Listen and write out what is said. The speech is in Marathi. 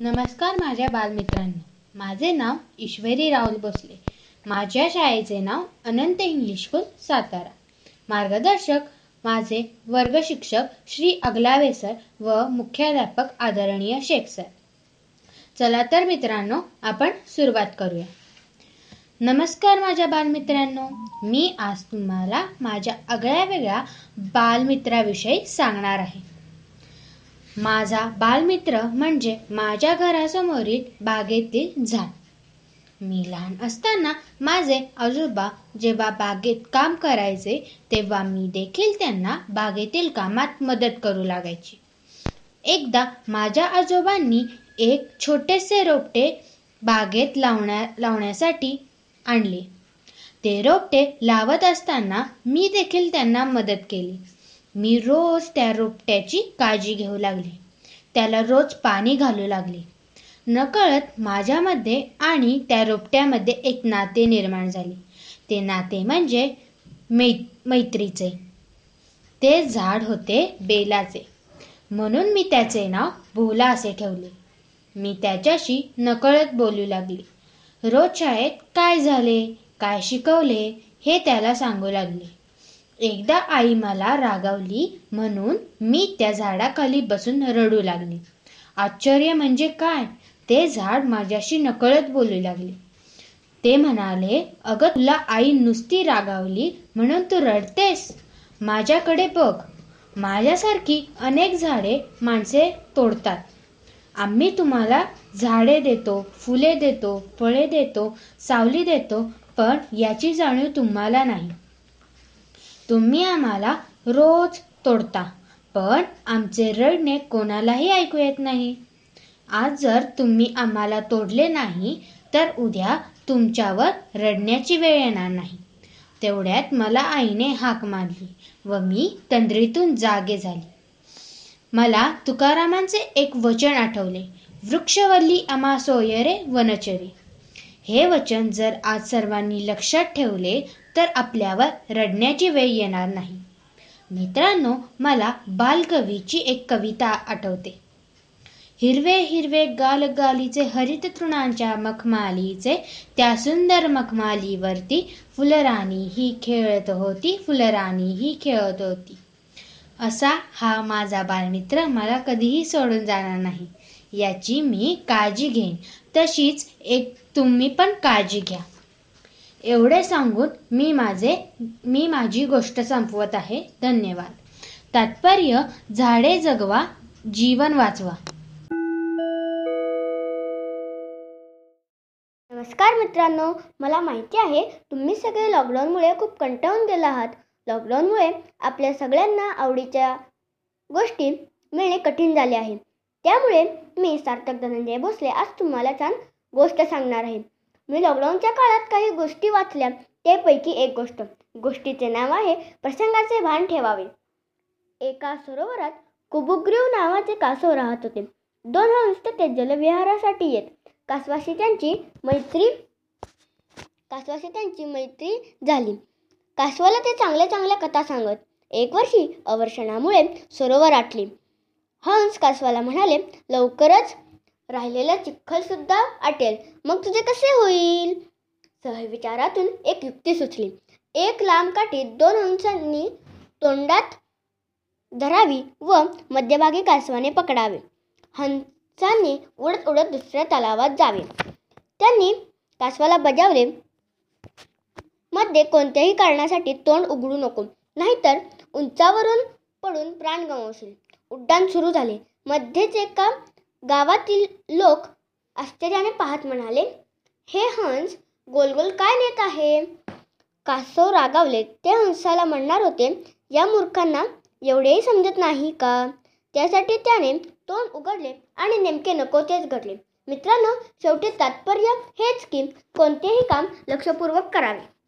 नमस्कार माझ्या बालमित्रांनो. माझे नाव ईश्वरी राहुल भोसले. माझ्या शाळेचे नाव अनंत इंग्लिश स्कूल सातारा. मार्गदर्शक माझे वर्ग शिक्षक श्री अगलावे सर व मुख्याध्यापक आदरणीय शेख सर चला तर मित्रांनो आपण सुरुवात करूया. नमस्कार माझ्या बालमित्रांनो. मी आज तुम्हाला माझ्या आगळ्या वेगळ्या बालमित्राविषयी सांगणार आहे. माझा बालमित्र म्हणजे माझ्या घरासमोरील बागेतील झाड. मी लहान असताना माझे आजोबा जेव्हा बागेत काम करायचे तेव्हा मी देखील त्यांना बागेतील कामात मदत करू लागायची. एकदा माझ्या आजोबांनी एक छोटेसे रोपटे बागेत लावण्या लावण्यासाठी आणले. ते रोपटे लावत असताना मी देखील त्यांना मदत केली. मी रोज त्या रोपट्याची काळजी घेऊ लागले. त्याला रोज पाणी घालू लागले. नकळत माझ्यामध्ये आणि त्या रोपट्यामध्ये एक नाते निर्माण झाले. ते नाते म्हणजे मै मैत्रीचे. ते झाड होते बेलाचे. म्हणून मी त्याचे नाव भोला असे ठेवले. मी त्याच्याशी नकळत बोलू लागले. रोज शाळेत काय झाले? काय शिकवले? हे त्याला सांगू लागले. एकदा आई मला रागावली म्हणून मी त्या झाडाखाली बसून रडू लागले. आश्चर्य म्हणजे काय? ते झाड माझ्याशी नकळत बोलू लागले. ते म्हणाले अगं तुला आई नुसती रागावली म्हणून तू रडतेस. माझ्याकडे बघ. माझ्यासारखी अनेक झाडे माणसे तोडतात. आम्ही तुम्हाला झाडे देतो फुले देतो फळे देतो सावली देतो पण याची जाणीव तुम्हाला नाही. तुम्ही आम्हाला रोज तोडता पण आमचे रडणे कोणालाही ऐकू येत नाही. आज जर तुम्ही आम्हाला तोडले नाही तर उद्या तुमच्यावर रडण्याची वेळ येणार नाही. तेवढ्यात मला आईने हाक मारली व मी तंद्रीतून जागे झाली. मला तुकारामांचे एक वचन आठवले वृक्षवल्ली अमा सोयरे वनचरे हे वचन जर आज सर्वांनी लक्षात ठेवले तर आपल्यावर रडण्याची वेळ येणार नाही. मित्रांनो मला बालकवीची एक कविता आठवते. हिरवे हिरवे गाल गालीचे हरित तृणांच्या मखमालीचे त्या सुंदर मखमालीवरती फुलराणी ही खेळत होती फुलराणी ही खेळत होती. असा हा माझा बालमित्र मला कधीही सोडून जाणार नाही. याची मी काळजी घेईन. तशीच एक तुम्ही पण काळजी घ्या. एवढे सांगून मी माझे मी माझी गोष्ट संपवत आहे. धन्यवाद. तात्पर्य झाडे जगवा जीवन वाचवा. नमस्कार मित्रांनो मला माहिती आहे तुम्ही सगळे लॉकडाऊनमुळे खूप कंटाळून गेला आहात. लॉकडाऊनमुळे आपल्या सगळ्यांना आवडीच्या गोष्टी मिळणे कठीण झाले आहे. त्यामुळे मी सार्थक धनंजय भोसले आज तुम्हाला छान गोष्ट सांगणार आहे. मी लॉकडाऊनच्या काळात काही गोष्टी वाचल्या त्यापैकी एक गोष्ट. गोष्टीचे नाव आहे प्रसंगाचे भान ठेवावे. एका सरोवरात कुबुग्रीव नावाचे कासव राहत होते. दोन हंस ते जलविहारासाठी येत. कासवाशी त्यांची मैत्री कासवाशी त्यांची मैत्री झाली. कासवाला ते चांगल्या चांगल्या कथा सांगत. एक वर्षी अवर्षणामुळे सरोवर आटली. हंस कासवाला म्हणाले लवकरच राहिलेला चिखलसुद्धा आटेल मग तुझे कसे होईल? सहविचारातून एक युक्ती सुचली. एक लांब काठी दोन हंसांनी तोंडात धरावी व मध्यभागी कासवाने पकडावे. हंसांनी उडत उडत दुसऱ्या तलावात जावे. त्यांनी कासवाला बजावले मध्ये कोणत्याही कारणासाठी तोंड उघडू नको. नाहीतर उंचावरून पडून प्राण गमावशील. उड्डाण सुरू झाले. मध्येच एका गावातील लोक आश्चर्याने पाहत म्हणाले हे हंस गोलगोल काय नेत आहे? कासव रागावले. ते हंसाला म्हणणार होते या मूर्खांना एवढेही समजत नाही का? त्यासाठी त्याने तोंड उघडले आणि नेमके नको तेच घडले. मित्रांनो शेवटी तात्पर्य हेच की कोणतेही काम लक्षपूर्वक करावे.